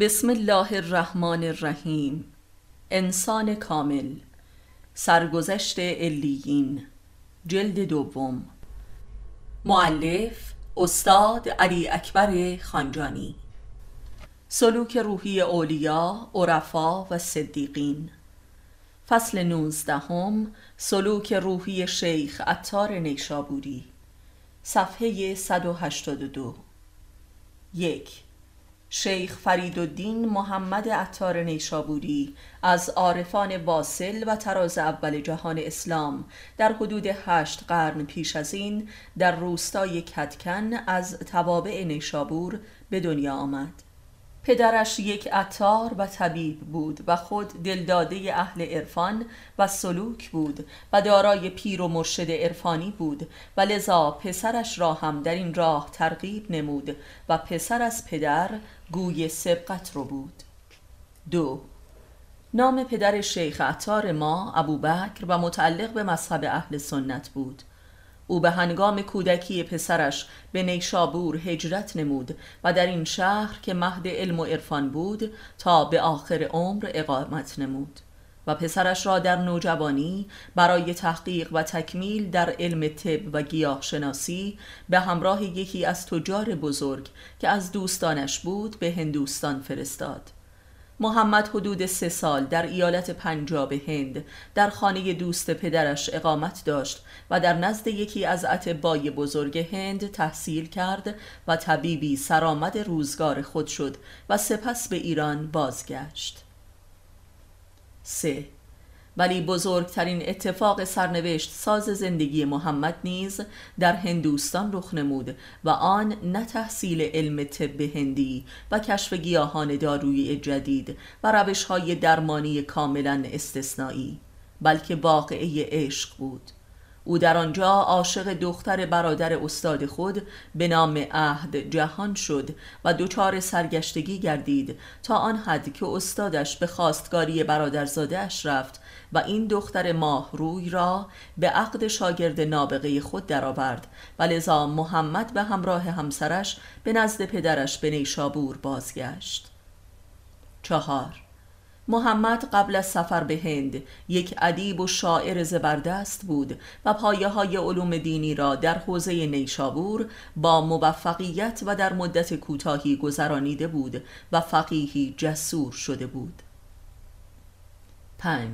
بسم الله الرحمن الرحیم. انسان کامل. سرگذشت علیین. جلد دوم. معلف استاد علی اکبر خانجانی. سلوک روحی اولیا، عرفا و صدیقین. فصل نوزدهم سلوک روحی شیخ عطار نیشابوری. صفحه 182 یک. شیخ فرید الدین محمد عطار نیشابوری از عارفان واصل و تراز اول جهان اسلام در حدود هشت قرن پیش از این در روستای کتکن از توابع نیشابور به دنیا آمد. پدرش یک عطار و طبیب بود و خود دلداده اهل عرفان و سلوک بود و دارای پیر و مرشد عرفانی بود و لذا پسرش را هم در این راه ترغیب نمود و پسر از پدر گوی سبقت رو بود. دو نام پدر شیخ عطار ما ابوبکر و متعلق به مذهب اهل سنت بود. او به هنگام کودکی پسرش به نیشابور هجرت نمود و در این شهر که مهد علم و عرفان بود تا به آخر عمر اقامت نمود. و پسرش را در نوجوانی برای تحقیق و تکمیل در علم طب و گیاه شناسی به همراه یکی از تجار بزرگ که از دوستانش بود به هندوستان فرستاد. محمد حدود سه سال در ایالت پنجاب هند در خانه دوست پدرش اقامت داشت و در نزد یکی از اتبای بزرگ هند تحصیل کرد و طبیبی سرآمد روزگار خود شد و سپس به ایران بازگشت. 3. ولی بزرگترین اتفاق سرنوشت ساز زندگی محمد نیز در هندوستان رخ نمود و آن نه تحصیل علم طب هندی و کشف گیاهان دارویی جدید و روش های درمانی کاملا استثنایی بلکه واقعه عشق بود او در آنجا عاشق دختر برادر استاد خود به نام عهد جهان شد و دچار سرگشتگی گردید تا آن حد که استادش به خواستگاری برادرزاده اش رفت و این دختر ماه روی را به عقد شاگرد نابغه خود درآورد و لذا محمد به همراه همسرش به نزد پدرش به نیشابور بازگشت. چهار محمد قبل از سفر به هند یک ادیب و شاعر زبردست بود و پایه های علوم دینی را در حوزه نیشابور با موفقیت و در مدت کوتاهی گذرانیده بود و فقیهی جسور شده بود 5.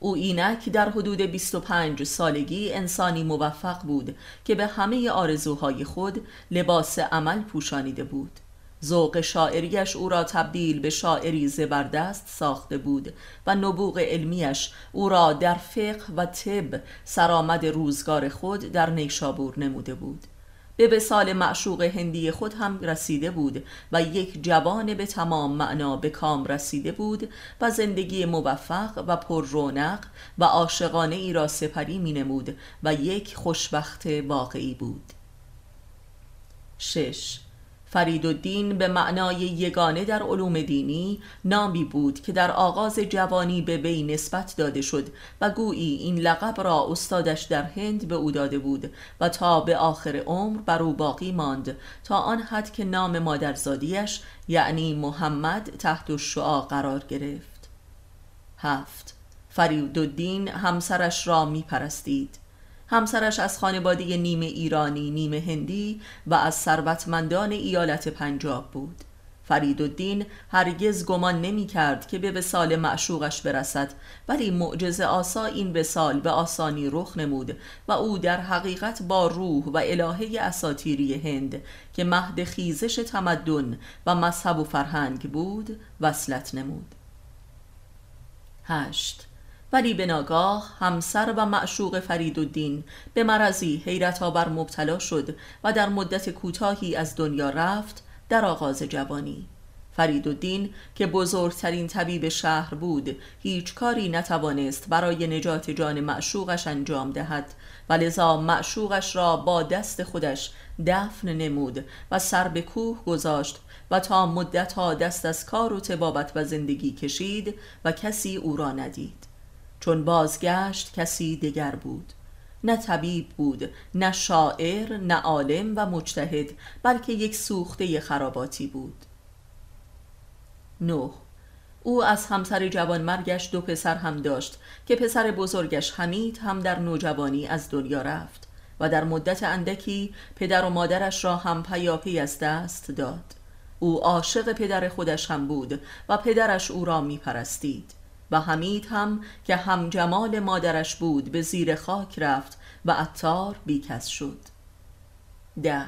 او اینک در حدود 25 سالگی انسانی موفق بود که به همه آرزوهای خود لباس عمل پوشانیده بود ذوق شاعریش او را تبدیل به شاعری زبردست ساخته بود و نبوغ علمیش او را در فقه و طب سرآمد روزگار خود در نیشابور نموده بود. به وسال معشوق هندی خود هم رسیده بود و یک جوان به تمام معنا به کام رسیده بود و زندگی موفق و پر رونق و عاشقانه ای را سپری می نمود و یک خوشبخت واقعی بود. شش فریدالدین به معنای یگانه در علوم دینی نامی بود که در آغاز جوانی به وی نسبت داده شد و گویی این لقب را استادش در هند به او داده بود و تا به آخر عمر بر او باقی ماند تا آن حد که نام مادرزادیش یعنی محمد تحت الشعا قرار گرفت. هفت. فریدالدین همسرش را می پرستید همسرش از خانواده نیمه ایرانی نیمه هندی و از ثروتمندان ایالت پنجاب بود. فرید هرگز گمان نمی کرد که به وسال معشوقش برسد ولی معجز آسا این وسال به آسانی رخ نمود و او در حقیقت با روح و الهه اساتیری هند که مهد خیزش تمدن و مذهب و فرهنگ بود وصلت نمود. هشت ولی به ناگاه همسر و معشوق فریدالدین به مرضی حیرت آور مبتلا شد و در مدت کوتاهی از دنیا رفت در آغاز جوانی. فریدالدین که بزرگترین طبیب شهر بود هیچ کاری نتوانست برای نجات جان معشوقش انجام دهد و لذا معشوقش را با دست خودش دفن نمود و سر به کوه گذاشت و تا مدتها دست از کار و تبابت و زندگی کشید و کسی او را ندید. چون بازگشت کسی دیگر بود. نه طبیب بود نه شاعر نه عالم و مجتهد بلکه یک سوخته خراباتی بود. نه. او از همسر جوان مرگش دو پسر هم داشت که پسر بزرگش حمید هم در نوجوانی از دنیا رفت و در مدت اندکی پدر و مادرش را هم پیاپی از دست داد. او عاشق پدر خودش هم بود و پدرش او را می پرستید و حمید هم که هم جمال مادرش بود به زیر خاک رفت و عطار بیکس شد. ده.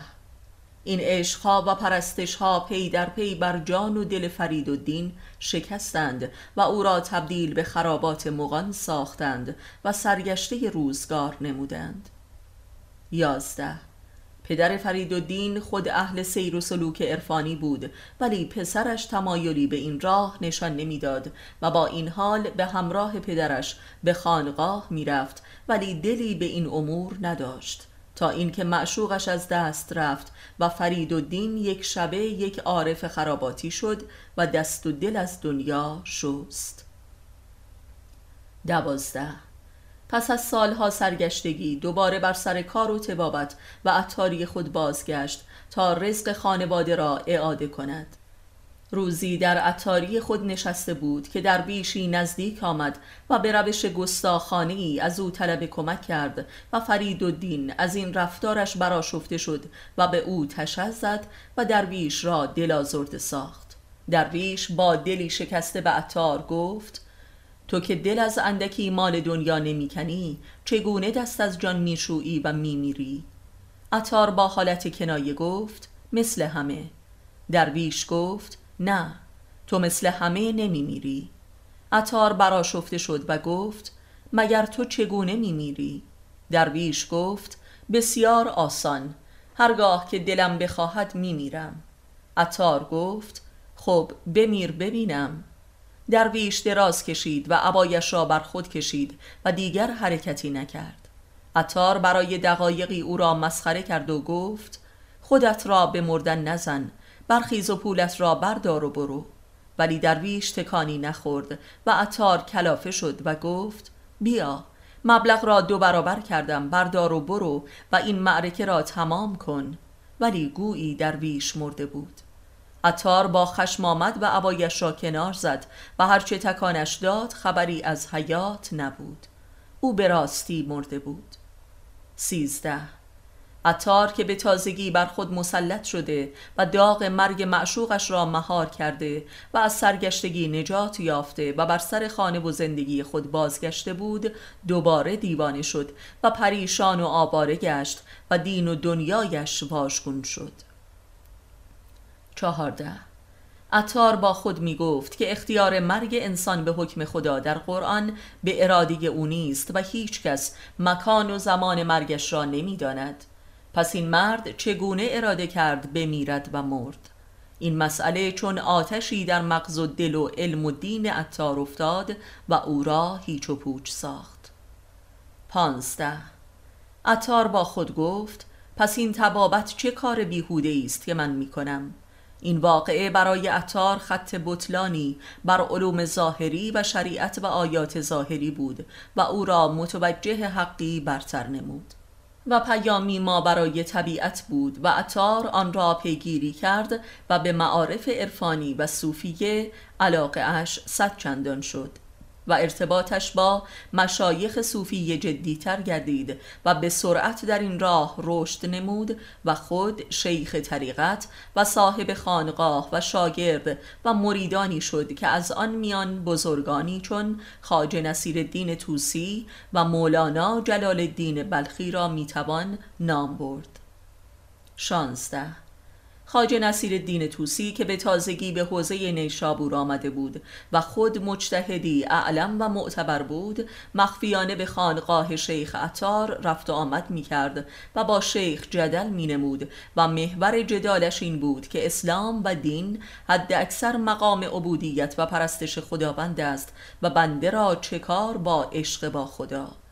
این عشقها و پرستشها پی در پی بر جان و دل فریدالدین شکستند و او را تبدیل به خرابات مغان ساختند و سرگشته روزگار نمودند. یازده. پدر فریدالدین خود اهل سیر و سلوک عرفانی بود ولی پسرش تمایلی به این راه نشان نمی‌داد و با این حال به همراه پدرش به خانقاه می‌رفت ولی دلی به این امور نداشت. تا اینکه معشوقش از دست رفت و فرید و دین یک شبه یک عارف خراباتی شد و دست و دل از دنیا شست. دوازده پس از سالها سرگشتگی دوباره بر سر کار و تبابت و عطاری خود بازگشت تا رزق خانواده را اعاده کند. روزی در عطاری خود نشسته بود که در بیشی نزدیک آمد و به روش گستاخانه ای از او طلب کمک کرد و فرید و دین از این رفتارش براشفته شد و به او تشز زد و درویش را دل آزرده ساخت. درویش با دلی شکسته به عطار گفت تو که دل از اندکی مال دنیا نمی‌کنی چگونه دست از جان میشویی و میمیری؟ عطار با حالت کنایه گفت مثل همه. درویش گفت نه تو مثل همه نمیمیری. عطار براشفته شد و گفت مگر تو چگونه میمیری؟ درویش گفت بسیار آسان هرگاه که دلم بخواهد میمیرم. عطار گفت خب بمیر ببینم. درویش دراز کشید و عبایش را بر خود کشید و دیگر حرکتی نکرد. عطار برای دقایقی او را مسخره کرد و گفت خودت را به مردن نزن برخیز و پولت را بردار و برو. ولی درویش تکانی نخورد و عطار کلافه شد و گفت بیا مبلغ را دو برابر کردم بردار و برو و این معرکه را تمام کن. ولی گویی درویش مرده بود. عطار با خشم آمد و عبایش را کنار زد و هرچه تکانش داد خبری از حیات نبود. او به راستی مرده بود. سیزده. عطار که به تازگی بر خود مسلط شده و داغ مرگ معشوقش را مهار کرده و از سرگشتگی نجات یافته و بر سر خانه و زندگی خود بازگشته بود دوباره دیوانه شد و پریشان و آباره گشت و دین و دنیایش واژگون شد. چهارده. عطار با خود می گفت که اختیار مرگ انسان به حکم خدا در قرآن به ارادی او نیست و هیچ کس مکان و زمان مرگش را نمی داند. پس این مرد چگونه اراده کرد بمیرد و مرد؟ این مسئله چون آتشی در مغز و دل و علم و دین عطار افتاد و او را هیچ و پوچ ساخت. پانزده. عطار با خود گفت پس این تبابت چه کار بیهوده است که من می کنم این واقعه برای عطار خط بطلانی بر علوم ظاهری و شریعت و آیات ظاهری بود و او را متوجه حقی برتر نمود. و پیامی ما برای طبیعت بود و عطار آن را پیگیری کرد و به معارف عرفانی و صوفیه علاقه اش صد چندان شد. و ارتباطش با مشایخ صوفی جدیتر گردید و به سرعت در این راه رشد نمود و خود شیخ طریقت و صاحب خانقاه و شاگرد و مریدانی شد که از آن میان بزرگانی چون نصیر الدین توسی و مولانا جلال الدین بلخی را می‌توان نام برد. شانزده خاج نصیر دین توسی که به تازگی به حوزه نیشابور آمده بود و خود مجتهدی اعلم و معتبر بود مخفیانه به خانقاه شیخ عطار رفت و آمد می کرد و با شیخ جدل می نمود و محور جدالش این بود که اسلام و دین حد اکثر مقام عبودیت و پرستش خداوند است و بنده را چکار با عشق با خدا؟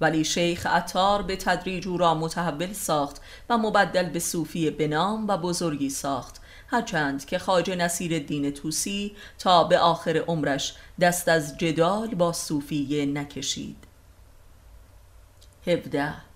ولی شیخ عطار به تدریج او را متحول ساخت و مبدل به صوفی بنام و بزرگی ساخت. هرچند که خاج نصیر الدین توسی تا به آخر عمرش دست از جدال با صوفیه نکشید. 17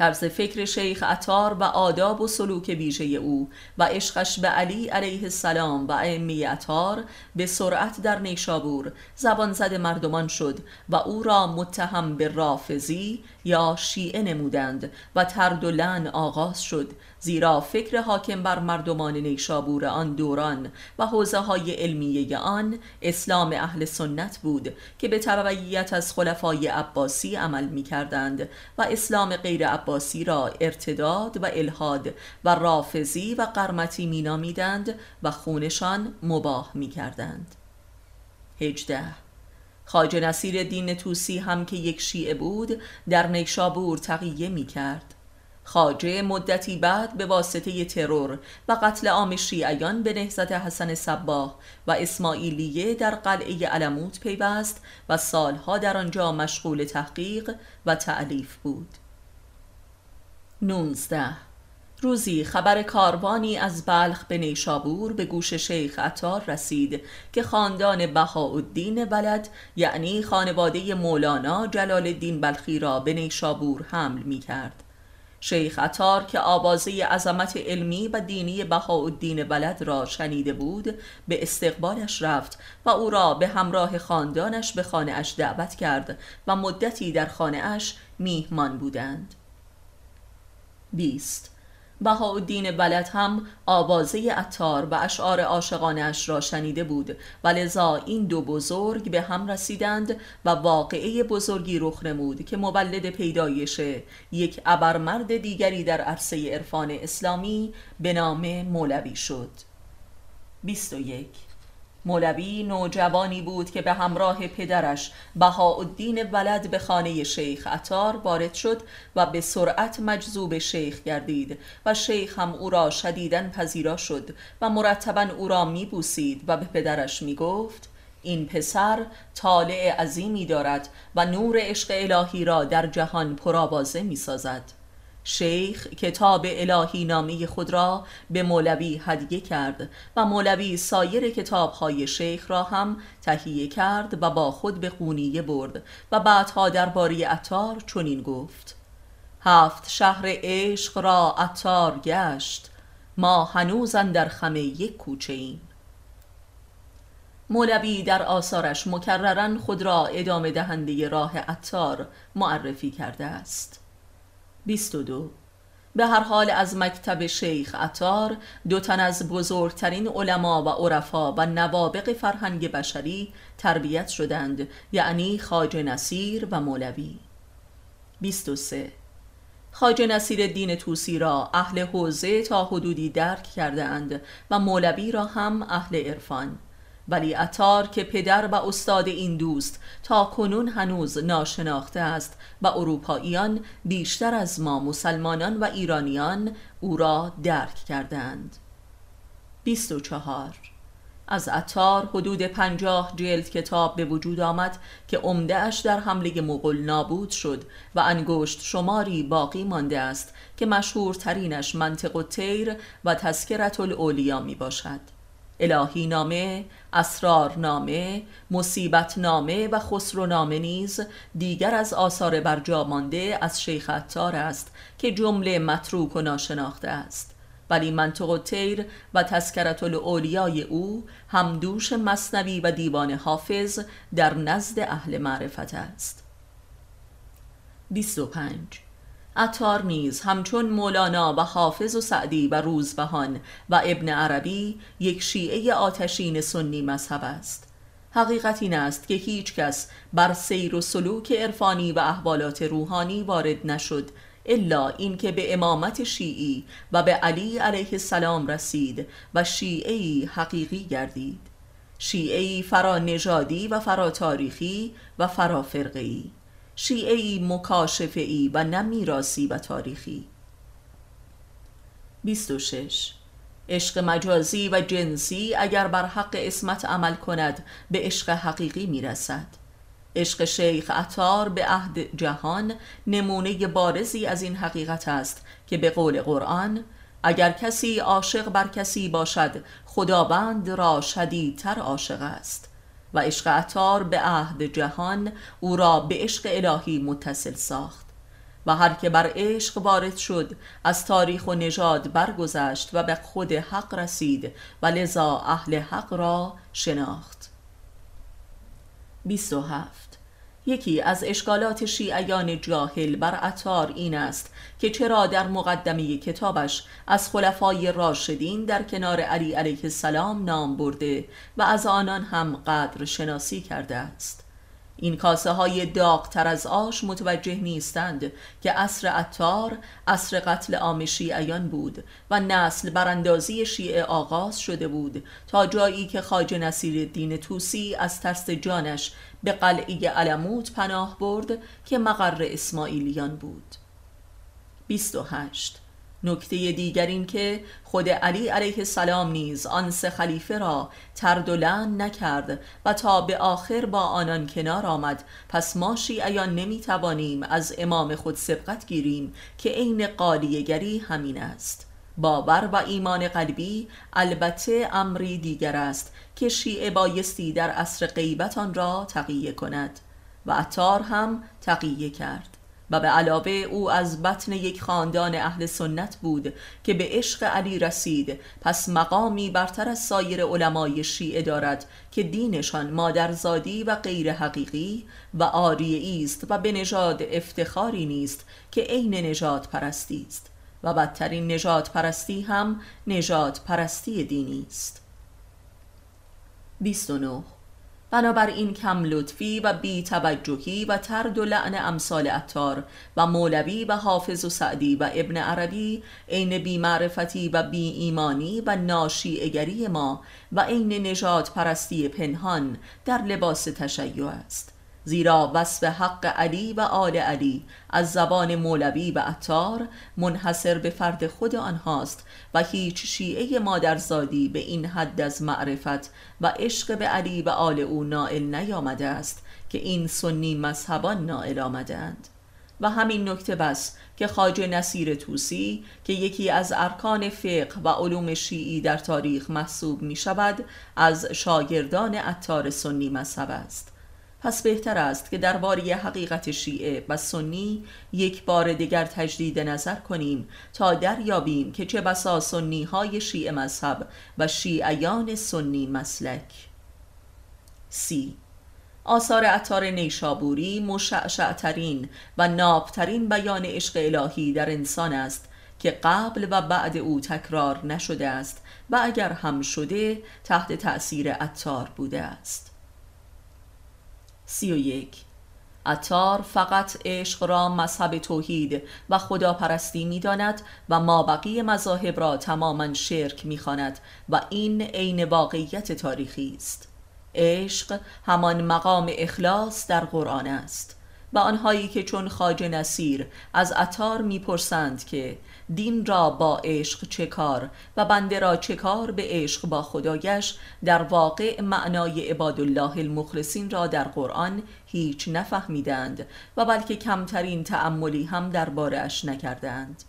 طرز فکر شیخ عطار و آداب و سلوک ویژه او و عشقش به علی علیه السلام و ائمه عطار به سرعت در نیشابور زبان زد مردمان شد و او را متهم به رافزی یا شیعه نمودند و ترد و لعن آغاز شد زیرا فکر حاکم بر مردمان نیشابور آن دوران و حوزه های علمیه آن اسلام اهل سنت بود که به تبعیت از خلفای عباسی عمل می کردند و اسلام غیر عباسی را ارتداد و الهاد و رافزی و قرمتی می نامیدند و خونشان مباه می کردند هجده. خاج نصیر دین توسی هم که یک شیعه بود در نیشابور تقیه می کرد خاجه مدتی بعد به واسطه ترور و قتل عام شیعیان به نهزت حسن صباه و اسماعیلیه در قلعه علموت پیوست و سالها در آنجا مشغول تحقیق و تعلیف بود. 19 روزی خبر کاروانی از بلخ به نیشابور به گوش شیخ عطار رسید که خاندان بهاءالدین بلد یعنی خانواده مولانا جلال الدین بلخی را به نیشابور حمل می کرد شیخ عطار که آوازه عظمت علمی و دینی بهاءالدین بلد را شنیده بود به استقبالش رفت و او را به همراه خاندانش به خانه اش دعوت کرد و مدتی در خانه اش میهمان بودند. 20 بهاءالدین بلد هم آوازه عطار و اشعار عاشقانش را شنیده بود. و لذا این دو بزرگ به هم رسیدند و واقعه بزرگی رخ نمود که مولد پیدایش یک ابرمرد دیگری در عرصه عرفان اسلامی به نام مولوی شد. 21 مولوی نوجوانی بود که به همراه پدرش بهاءالدین ولد به خانه شیخ عطار وارد شد و به سرعت مجذوب شیخ گردید و شیخ هم او را شدیداً پذیرا شد و مرتبا او را میبوسید و به پدرش می‌گفت این پسر طالع عظیمی دارد و نور عشق الهی را در جهان پرآوازه می‌سازد. شیخ کتاب الهی نامی خود را به مولوی هدیه کرد و مولوی سایر کتابهای شیخ را هم تهیه کرد و با خود به خونیه برد و بعدها درباره عطار چنین گفت. هفت شهر عشق را عطار گشت ما هنوز در خمه یک کوچه ایم. مولوی در آثارش مکررن خود را ادامه دهنده راه عطار معرفی کرده است. 22 به هر حال از مکتب شیخ عطار دو تن از بزرگترین علما و عرفا و نوابق فرهنگ بشری تربیت شدند یعنی خاج نصیر و مولوی. 23 خاج نصیر دین توسی را اهل حوزه تا حدودی درک کرده اند و مولوی را هم اهل عرفان. ولی اتار که پدر و استاد این دوست تا کنون هنوز ناشناخته است و اروپاییان بیشتر از ما مسلمانان و ایرانیان او را درک کردند. 24 از اتار حدود پنجاه جلد کتاب به وجود آمد که عمدهش در حمله مغل نابود شد و انگشت شماری باقی مانده است که مشهورترینش منطق و تیر و تذکرت الاولیا می باشد الهی نامه، اسرار نامه، مصیبت نامه و خسرو نامه نیز دیگر از آثار برجا مانده از شیخ عطار است که جمله متروک و ناشناخته است. ولی منطق و تیر و تذکرت الاولیای او همدوش مصنوی و دیوان حافظ در نزد اهل معرفت است. 25 عطار نیز همچون مولانا و حافظ و سعدی و روزبهان و ابن عربی یک شیعه آتشین سنی مذهب است. حقیقت این است که هیچ کس بر سیر و سلوک عرفانی و احوالات روحانی وارد نشد الا اینکه به امامت شیعی و به علی علیه السلام رسید و شیعی حقیقی گردید. شیعی فرا نژادی و فرا تاریخی و فرا فرقی شیعی مکاشفه و نه میراسی و تاریخی. 26 عشق مجازی و جنسی اگر بر حق اسمت عمل کند به عشق حقیقی می‌رسد. عشق شیخ عطار به عهد جهان نمونه بارزی از این حقیقت است که به قول قرآن اگر کسی عاشق بر کسی باشد خداوند را شدیدتر عاشق است. و عشق عطار به عهد جهان او را به عشق الهی متصل ساخت و هر که بر عشق وارد شد از تاریخ و نژاد برگذشت و به خود حق رسید و لذا اهل حق را شناخت. 27 یکی از اشکالات شیعیان جاهل بر عطار این است که چرا در مقدمه کتابش از خلفای راشدین در کنار علی علیه السلام نام برده و از آنان هم قدر شناسی کرده است. این کاسه های داغتر از آش متوجه نیستند که عصر عطار عصر قتل عام شیعیان بود و نسل براندازی شیعه آغاز شده بود تا جایی که خاج نصیر دین توسی از ترس جانش به قلعه علموت پناه برد که مقر اسماعیلیان بود. 28 نکته دیگر این که خود علی علیه السلام نیز آن سه خلیفه را ترد و لعن نکرد و تا به آخر با آنان کنار آمد. پس ما شیعیان نمی توانیم از امام خود سبقت گیریم که عین قالیگری همین است. باور و ایمان قلبی البته امری دیگر است که شیعه بایستی در عصر غیبت آن را تقیه کند و عطار هم تقیه کرد. و به علاوه او از بطن یک خاندان اهل سنت بود که به عشق علی رسید. پس مقامی برتر از سایر علمای شیعه دارد که دینشان مادرزادی و غیر حقیقی و آریه است و به نژاد افتخاری نیست که عین نجات پرستی است. و بدترین نجات پرستی هم نجات پرستی دینی است. 29 بنابراین کم لطفی و بی توجهی و ترد و لعن امثال اتار و مولوی و حافظ و سعدی و ابن عربی عین بی معرفتی و بی ایمانی و ناشیعگری ما و عین نجات پرستی پنهان در لباس تشیع است. زیرا وصف حق علی و آل علی از زبان مولوی و عطار منحصر به فرد خود آنهاست و هیچ شیعه مادرزادی به این حد از معرفت و عشق به علی و آل او نائل نیامده است که این سنی مذهبان نائل آمدند. و همین نکته بس که خاج نصیر توسی که یکی از ارکان فقه و علوم شیعی در تاریخ محسوب می شود از شاگردان عطار سنی مذهب است. پس بهتر است که درباره حقیقت شیعه و سنی یک بار دیگر تجدید نظر کنیم تا دریابیم که چه بسا سنی های شیعه مذهب و شیعیان سنی مسلک. سی. آثار عطار نیشابوری مشعشعترین و نابترین بیان عشق الهی در انسان است که قبل و بعد او تکرار نشده است و اگر هم شده تحت تأثیر عطار بوده است. سی و یک. اتار فقط عشق را مذهب توحید و خداپرستی می داند و ما بقیه مذاهب را تماما شرک می خاند و این عین واقعیت تاریخی است. عشق همان مقام اخلاص در قرآن است. و آنهایی که چون خاج نصیر از اتار می‌پرسند که دین را با عشق چه کار و بنده را چه کار به عشق با خدایش در واقع معنای عباد الله المخلصین را در قرآن هیچ نفهمیدند و بلکه کمترین تأملی هم دربارهاش نکردند.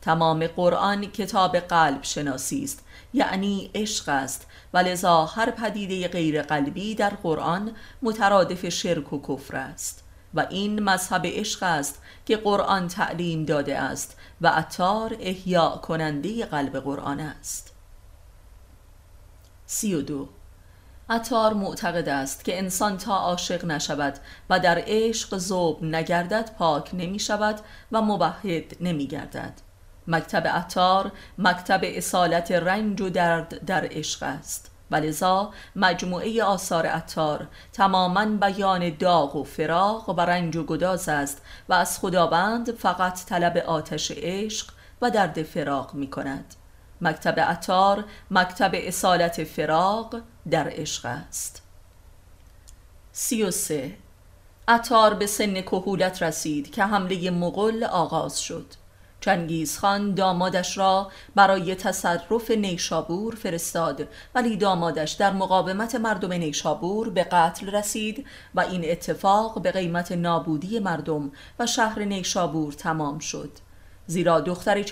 تمام قرآن کتاب قلب شناسی است یعنی عشق است و لذا هر پدیده غیر قلبی در قرآن مترادف شرک و کفر است. و این مذهب عشق است که قرآن تعلیم داده است و اتار احیاء کننده قلب قرآن است. سی و دو. اتار معتقد است که انسان تا عاشق نشود و در عشق زوب نگردد پاک نمی شود و مبهد نمی گردد. مکتب اتار مکتب اصالت رنج و درد در عشق است. ولذا مجموعه آثار اتار تماما بیان داغ و فراغ و رنج و گداز است و از خداوند فقط طلب آتش عشق و درد فراغ می کند مکتب اتار مکتب اصالت فراغ در عشق است. سی و سه. اتار به سن کهولت رسید که حمله مغل آغاز شد. خان دامادش را برای تصرف نیشابور فرستاد ولی دامادش در مقاومت مردم نیشابور به قتل رسید و این اتفاق به قیمت نابودی مردم و شهر نیشابور تمام شد. زیرا دختر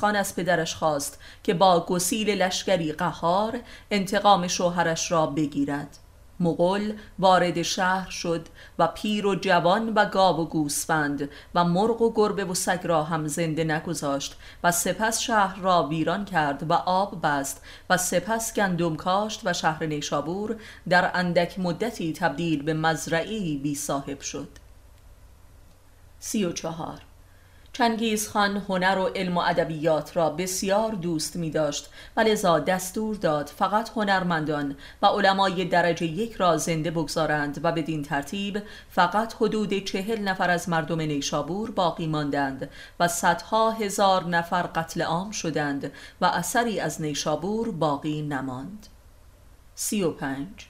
خان از پدرش خواست که با گسیل لشکری قهار انتقام شوهرش را بگیرد. مغل وارد شهر شد و پیر و جوان و گاو و گوسفند و مرغ و گربه و سگ را هم زنده نگذاشت و سپس شهر را ویران کرد و آب بست و سپس گندم کاشت و شهر نیشابور در اندک مدتی تبدیل به مزرعی بی صاحب شد. سی و چهار. چنگیز خان هنر و علم و ادبیات را بسیار دوست می داشت و لذا دستور داد فقط هنرمندان و علمای درجه یک را زنده بگذارند و بدین ترتیب فقط حدود چهل نفر از مردم نیشابور باقی ماندند و صدها هزار نفر قتل عام شدند و اثری از نیشابور باقی نماند. سی و پنج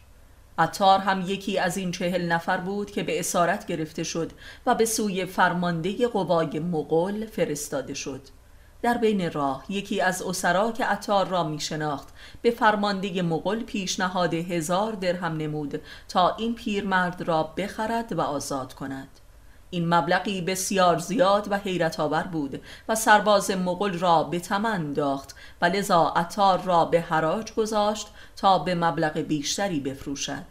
عطار هم یکی از این چهل نفر بود که به اسارت گرفته شد و به سوی فرمانده قوای مغول فرستاده شد. در بین راه یکی از اسرا که عطار را می شناخت به فرمانده مغول پیشنهاد هزار درهم نمود تا این پیرمرد را بخرد و آزاد کند. این مبلغی بسیار زیاد و حیرت آور بود و سرباز مغل را به تمن انداخت و لذا عطار را به حراج گذاشت تا به مبلغ بیشتری بفروشد.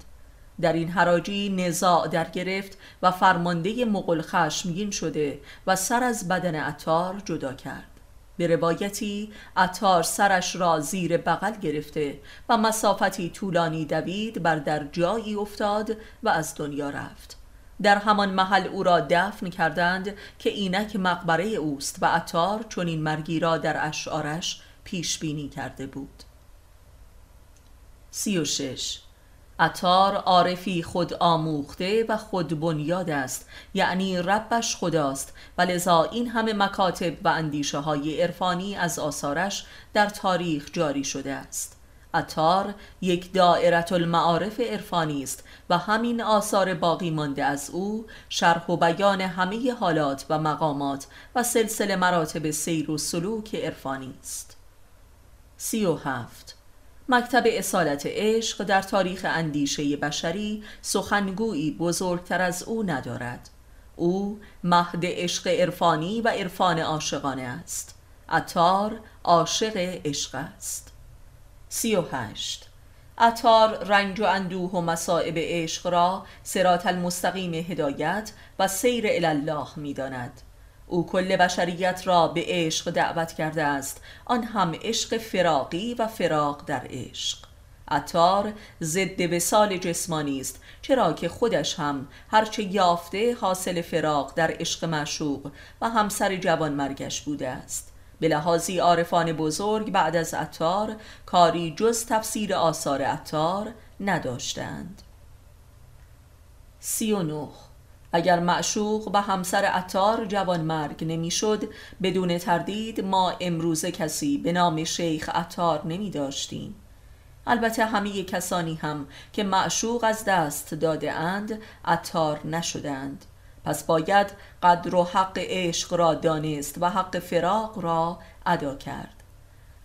در این حراجی نزاع در گرفت و فرمانده مغل خشمگین شده و سر از بدن عطار جدا کرد. به روایتی عطار سرش را زیر بغل گرفته و مسافتی طولانی دوید بر در جایی افتاد و از دنیا رفت. در همان محل او را دفن کردند که اینک مقبره اوست و عطار چون این مرگی را در اشعارش پیش بینی کرده بود. سی و شش. عطار عارفی خود آموخته و خود بنیاد است یعنی ربش خداست و لذا این همه مکاتب و اندیشه های عرفانی از آثارش در تاریخ جاری شده است. عطار یک دائرت المعارف عرفانی است و همین آثار باقی مانده از او شرح و بیان همه حالات و مقامات و سلسله مراتب سیر و سلوک عرفانی است. سی و هفت. مکتب اصالت عشق در تاریخ اندیشه بشری سخنگویی بزرگتر از او ندارد. او مهد عشق عرفانی و عرفان عاشقانه است. عطار عاشق عشق است. سی و هشت. عطار رنج و اندوه و مصائب عشق را سرات المستقیم هدایت و سیر الله می داند. او کل بشریت را به عشق دعوت کرده است. آن هم عشق فراقی و فراق در عشق. عطار ضد وسال جسمانی است چرا که خودش هم هرچه یافته حاصل فراق در عشق معشوق و همسر جوان مرگش بوده است. به لحاظی عارفان بزرگ بعد از عطار کاری جز تفسیر آثار عطار نداشتند. سی و نوخ اگر معشوق و همسر عطار جوان مرگ نمی‌شد بدون تردید ما امروزه کسی به نام شیخ عطار نمی داشتیم البته همه کسانی هم که معشوق از دست داده اند عطار نشدند. پس باید قدر و حق عشق را دانست و حق فراق را ادا کرد.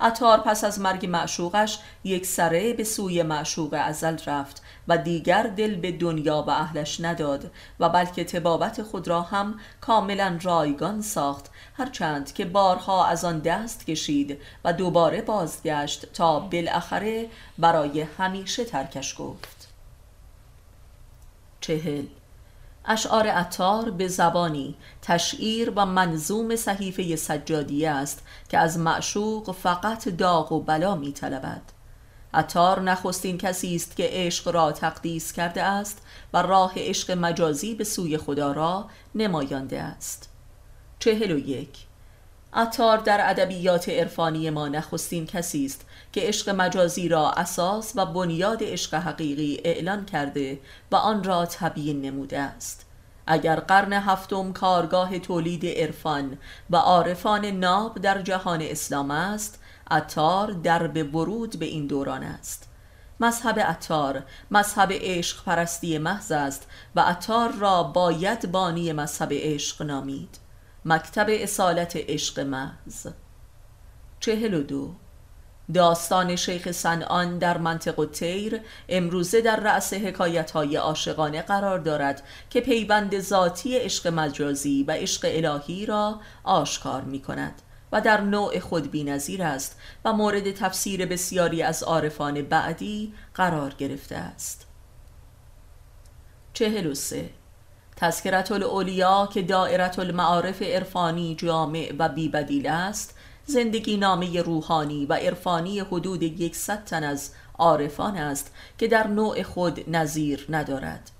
عطار پس از مرگ معشوقش یک سره به سوی معشوق ازل رفت و دیگر دل به دنیا و اهلش نداد و بلکه تبابت خود را هم کاملا رایگان ساخت. هرچند که بارها از آن دست کشید و دوباره بازگشت تا بالاخره برای همیشه ترکش گفت. چهل اشعار عطار به زبانی تشعیر و منظوم صحیفه سجادیه است که از معشوق فقط داغ و بلا می طلبد. عطار نخستین کسی است که عشق را تقدیس کرده است و راه عشق مجازی به سوی خدا را نمایانده است چهل و یک عطار در ادبیات عرفانی ما نخستین کسی است که عشق مجازی را اساس و بنیاد عشق حقیقی اعلان کرده و آن را تبیین نموده است. اگر قرن هفتم کارگاه تولید عرفان و عارفان ناب در جهان اسلام است عطار در به ورود به این دوران است. مذهب عطار مذهب عشق پرستی محض است و عطار را باید بانی مذهب عشق نامید. مکتب اصالت عشق محض. چهل و دو داستان شیخ سنان در منطق تیر امروزه در رأس حکایت های عاشقانه قرار دارد که پیوند ذاتی عشق مجازی و عشق الهی را آشکار می کند و در نوع خود بینظیر است و مورد تفسیر بسیاری از عارفان بعدی قرار گرفته است. چهل و سه. تذکرت الاولیا که دائرت المعارف عرفانی جامع و بیبدیل است زندگی نامه روحانی و عرفانی حدود یکصد تن از عارفان است که در نوع خود نظیر ندارد.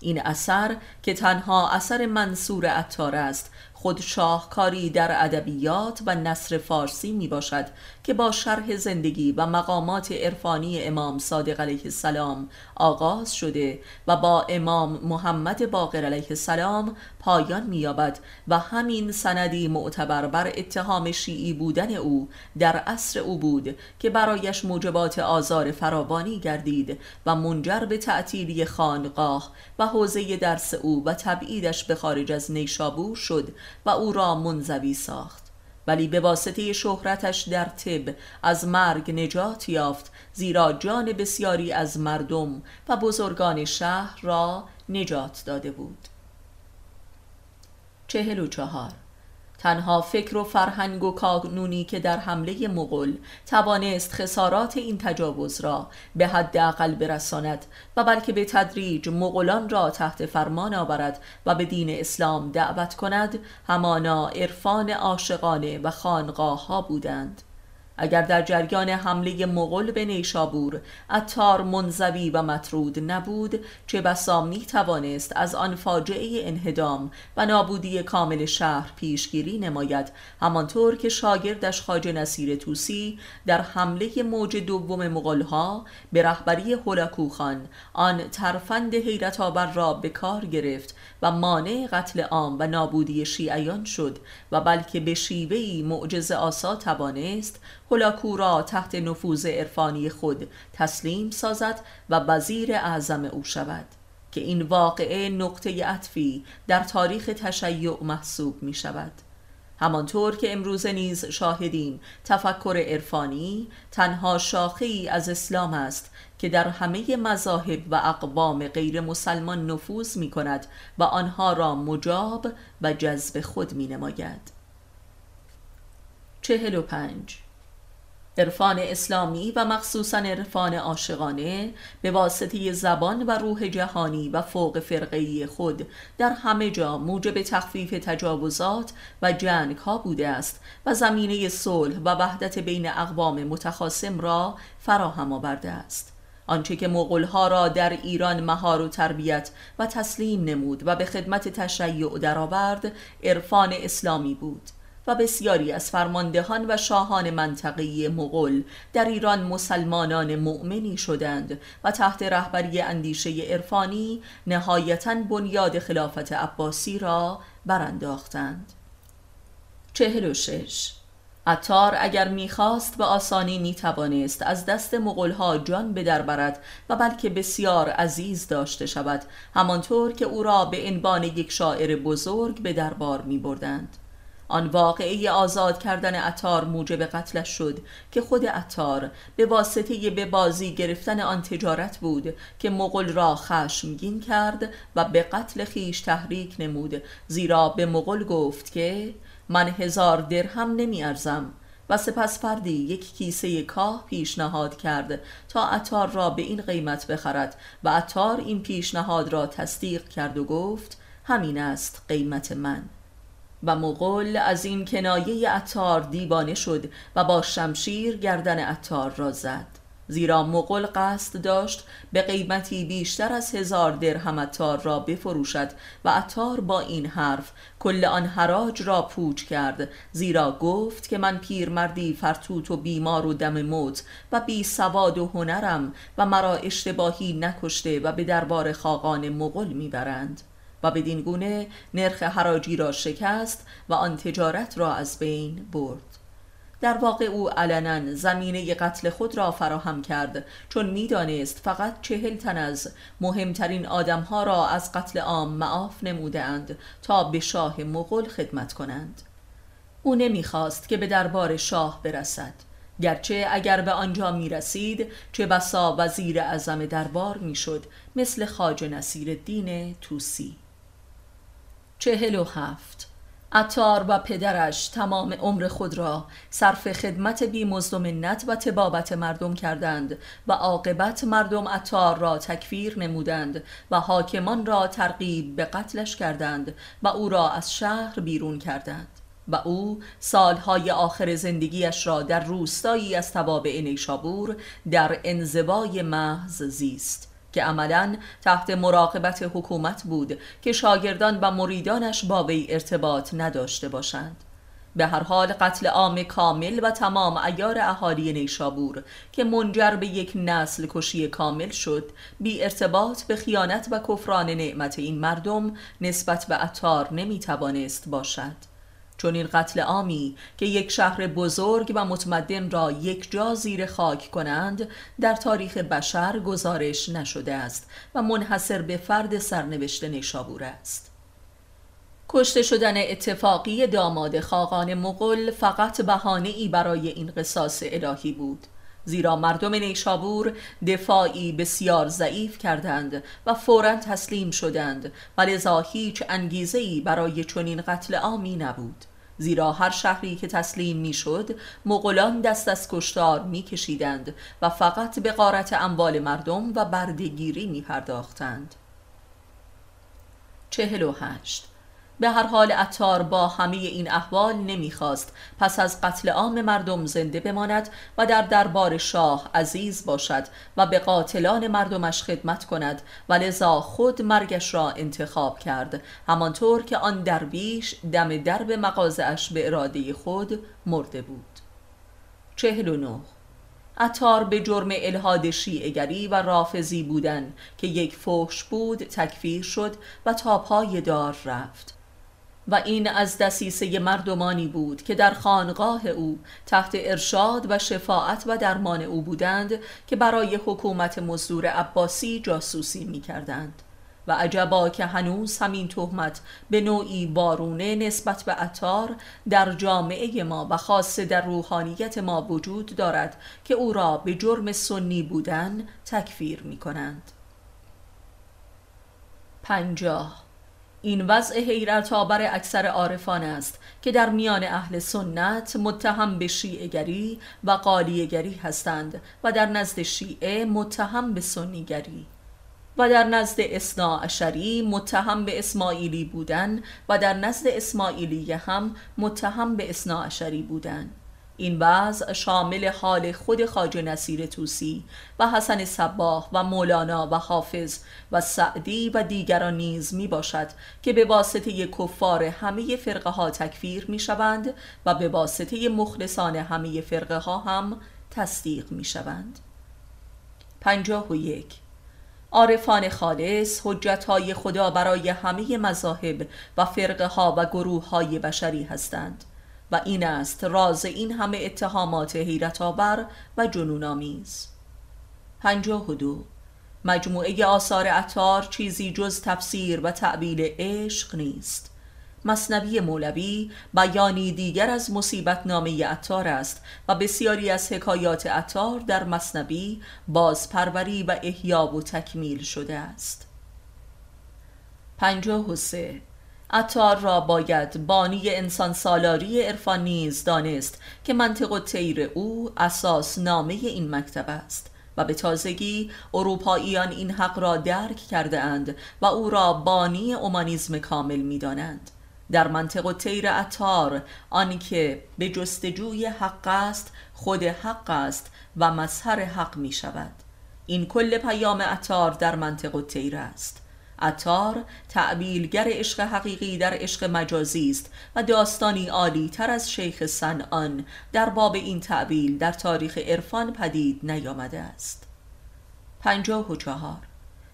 این اثر که تنها اثر منصور عطار است خود شاهکاری در ادبیات و نصر فارسی می باشد که با شرح زندگی و مقامات عرفانی امام صادق علیه السلام آغاز شده و با امام محمد باقر علیه السلام پایان می‌یابد و همین سندی معتبر بر اتهام شیعی بودن او در عصر او بود که برایش موجبات آزار فراوانی گردید و منجر به تعطیلی خانقاه و حوزه درس او و تبعیدش به خارج از نیشابور شد و او را منزوی ساخت. ولی به واسطه شهرتش در طب از مرگ نجات یافت زیرا جان بسیاری از مردم و بزرگان شهر را نجات داده بود. چهل و چهار تنها فکر و فرهنگ و کانونی که در حمله مغل توانست خسارات این تجاوز را به حد اقل برساند و بلکه به تدریج مغلان را تحت فرمان آورد و به دین اسلام دعوت کند همانا عرفان عاشقانه و خانقاه ها بودند. اگر در جریان حمله مغول به نیشابور اتار منزوی و مطرود نبود چه بسا می توانست از آن فاجعه انهدام و نابودی کامل شهر پیشگیری نماید. همانطور که شاگردش خاج نصیر توسی در حمله موج دوم مغلها به رهبری هولاکوخان آن ترفند حیرت آور را به کار گرفت و مانع قتل عام و نابودی شیعیان شد و بلکه به شیوهی معجز آسا توانست هلاکو را تحت نفوذ عرفانی خود تسلیم سازد و وزیر اعظم او شود که این واقعه نقطه عطفی در تاریخ تشیع محسوب می شود. همانطور که امروز نیز شاهدیم تفکر عرفانی تنها شاخه از اسلام است که در همه مذاهب و اقوام غیر مسلمان نفوذ می کند و آنها را مجاب و جذب خود می نماید. چهل و پنج عرفان اسلامی و مخصوصا عرفان عاشقانه به واسطه زبان و روح جهانی و فوق فرقی خود در همه جا موجب تخفیف تجاوزات و جنگ ها بوده است و زمینه صلح و وحدت بین اقوام متخاصم را فراهم آورده است. آنچه که ها را در ایران مهار و تربیت و تسلیم نمود و به خدمت تشیع درآورد عرفان اسلامی بود. و بسیاری از فرماندهان و شاهان منطقی مغول در ایران مسلمانان مؤمنی شدند و تحت رهبری اندیشه عرفانی نهایتا بنیاد خلافت عباسی را برانداختند چهل و شش عطار اگر می‌خواست به آسانی می‌توانست از دست مغلها جان به برد و بلکه بسیار عزیز داشته شود همانطور که او را به عنوان یک شاعر بزرگ به دربار می بردند. آن واقعه آزاد کردن اتار موجب قتلش شد که خود اتار به واسطه به بازی گرفتن آن تجارت بود که مغل را خشمگین کرد و به قتل خیش تحریک نمود زیرا به مغل گفت که من هزار درهم نمی ارزم و سپس فردی یک کیسه کاه پیشنهاد کرد تا اتار را به این قیمت بخرد و اتار این پیشنهاد را تصدیق کرد و گفت همین است قیمت من. و مغل از این کنایه اتار دیوانه شد و با شمشیر گردن اتار را زد. زیرا مغل قصد داشت به قیمتی بیشتر از هزار درهم اتار را بفروشد و اتار با این حرف کل آن حراج را پوچ کرد. زیرا گفت که من پیرمردی فرتوت و بیمار و دم موت و بی سواد و هنرم و مرا اشتباهی نکشته و به دربار خاقان مغل می‌برند. و بدین گونه نرخ حراجی را شکست و آن تجارت را از بین برد. در واقع او علنا زمینه قتل خود را فراهم کرد چون می‌دانست فقط چهل تن از مهمترین آدمها را از قتل عام معاف نمودند تا به شاه مغل خدمت کنند. او نمی‌خواست که به دربار شاه برسد گرچه اگر به آنجا می رسید چه بسا وزیر اعظم دربار می‌شد مثل خاج نصیر الدین توسی چهل و هفت. اتار و پدرش تمام عمر خود را صرف خدمت بی منت و تبابت مردم کردند و عاقبت مردم اتار را تکفیر نمودند و حاکمان را ترغیب به قتلش کردند و او را از شهر بیرون کردند و او سالهای آخر زندگیش را در روستایی از توابع نیشابور در انزوای محض زیست. که عملا تحت مراقبت حکومت بود که شاگردان و مریدانش با وی ارتباط نداشته باشند. به هر حال قتل عام کامل و تمام ایار اهالی نیشابور که منجر به یک نسل کشی کامل شد بی ارتباط به خیانت و کفران نعمت این مردم نسبت به اتار نمی توانست باشد. چون این قتل عامی که یک شهر بزرگ و متمدن را یک جا زیر خاک کنند در تاریخ بشر گزارش نشده است و منحصر به فرد سرنوشت نیشابور است. کشته شدن اتفاقی داماد خاقان مغل فقط بهانه ای برای این قصاص الهی بود. زیرا مردم نیشابور دفاعی بسیار ضعیف کردند و فورا تسلیم شدند. و لذا هیچ انگیزه ای برای چنین قتل عامی نبود. زیرا هر شهری که تسلیم می‌شد مغولان دست از کشتار میکشیدند و فقط به قارت اموال مردم و بردگیری می پرداختند چهل و هشت به هر حال اتار با همه این احوال نمی‌خواست. پس از قتل عام مردم زنده بماند و در دربار شاه عزیز باشد و به قاتلان مردمش خدمت کند و لذا خود مرگش را انتخاب کرد. همانطور که آن درویش دم درب مغازش به اراده خود مرده بود. چهل و نه. اتار به جرم الهاد شیعگری و رافزی بودن که یک فحش بود تکفیر شد و تا پای دار رفت. و این از دسیسه مردمانی بود که در خانقاه او تحت ارشاد و شفاعت و درمان او بودند که برای حکومت مزدور عباسی جاسوسی می کردند و عجبا که هنوز همین تهمت به نوعی بارونه نسبت به اتار در جامعه ما و خاصه در روحانیت ما وجود دارد که او را به جرم سنی بودن تکفیر می کنند پنجاه این وضع حیرت آور اکثر عارفان است که در میان اهل سنت متهم به شیعگری و قالیگری هستند و در نزد شیعه متهم به سنیگری و در نزد اسنا اشری متهم به اسماعیلی بودن و در نزد اسماعیلی هم متهم به اسنا اشری بودن. این وضع شامل حال خود خاج نصیر توسی و حسن صباح و مولانا و حافظ و سعدی و دیگران نیز می باشد که به واسطه کفار همه فرقه ها تکفیر می شوند و به واسطه مخلصان همه فرقه ها هم تصدیق می شوند پنجاه و یک. عارفان خالص حجت های خدا برای همه مذاهب و فرقه ها و گروه های بشری هستند. و این است راز این همه اتهامات حیرت آور و جنون آمیز. پنجاه و دو. مجموعه آثار عطار چیزی جز تفسیر و تعبیل عشق نیست. مصنبی مولوی بیانی دیگر از مصیبت نامه عطار است و بسیاری از حکایات عطار در مصنبی بازپروری و احیا و تکمیل شده است. 53 عطار را باید بانی انسان سالاری عرفان نیز دانست که منطق و تیر او اساس نامه این مکتب است و به تازگی اروپاییان این حق را درک کرده اند و او را بانی اومانیزم کامل می دانند. در منطق و تیر عطار آنکه به جستجوی حق است خود حق است و مظهر حق می شود این کل پیام عطار در منطق و تیر است اتار تعبیلگر عشق حقیقی در عشق مجازی است و داستانی عالی تر از شیخ سنان در باب این تعبیل در تاریخ عرفان پدید نیامده است. پنجاه و چهار.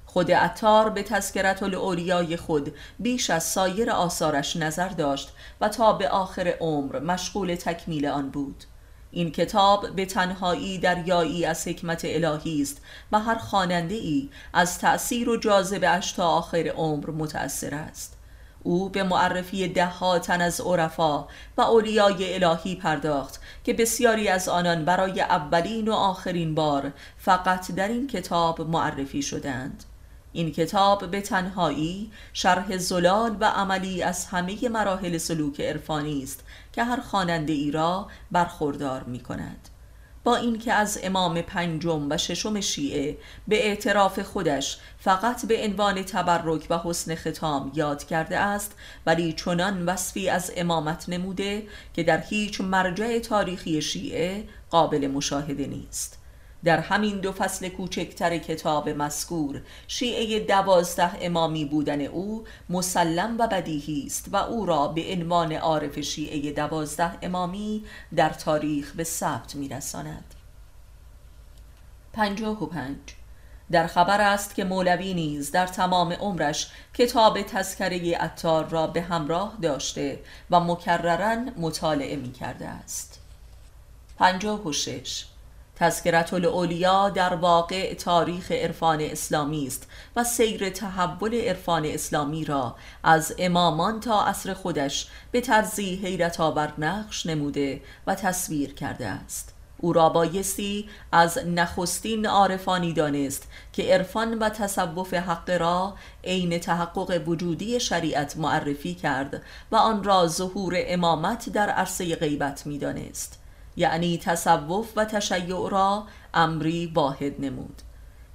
خود اتار به تذکرت الاولیای خود بیش از سایر آثارش نظر داشت و تا به آخر عمر مشغول تکمیل آن بود. این کتاب به تنهایی دریایی از حکمت الهی است و هر خواننده ای از تأثیر و جاذبه تا آخر عمر متأثر است. او به معرفی ده تن از عرفا و اولیای الهی پرداخت که بسیاری از آنان برای اولین و آخرین بار فقط در این کتاب معرفی شدند این کتاب به تنهایی شرح زلال و عملی از همه مراحل سلوک عرفانی است که هر خواننده ای را برخوردار می کند با اینکه از امام پنجم و ششم شیعه به اعتراف خودش فقط به عنوان تبرک و حسن ختام یاد کرده است ولی چنان وصفی از امامت نموده که در هیچ مرجع تاریخی شیعه قابل مشاهده نیست. در همین دو فصل کوچکتر کتاب مذکور شیعه دوازده امامی بودن او مسلم و بدیهی است و او را به عنوان عارف شیعه دوازده امامی در تاریخ به ثبت میرساند. پنجاه و پنج. در خبر است که مولوی نیز در تمام عمرش کتاب تذکره اتار را به همراه داشته و مکررن مطالعه می کرده است. پنجاه و شش. تذکرت الاولیا در واقع تاریخ عرفان اسلامی است و سیر تحول عرفان اسلامی را از امامان تا عصر خودش به طرزی حیرت آور نقش نموده و تصویر کرده است. او را بایستی از نخستین عارفانی دانست که عرفان و تصوف حق را عین تحقق وجودی شریعت معرفی کرد و آن را ظهور امامت در عرصه غیبت می‌دانست. یعنی تصوف و تشیع را امری واحد نمود.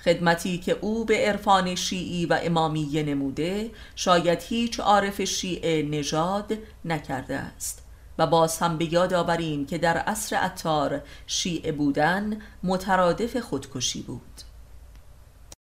خدمتی که او به عرفان شیعی و امامیه نموده شاید هیچ عارف شیعه نژاد نکرده است. و باز هم به یاد آوریم که در عصر عطار شیعه بودن مترادف خودکشی بود.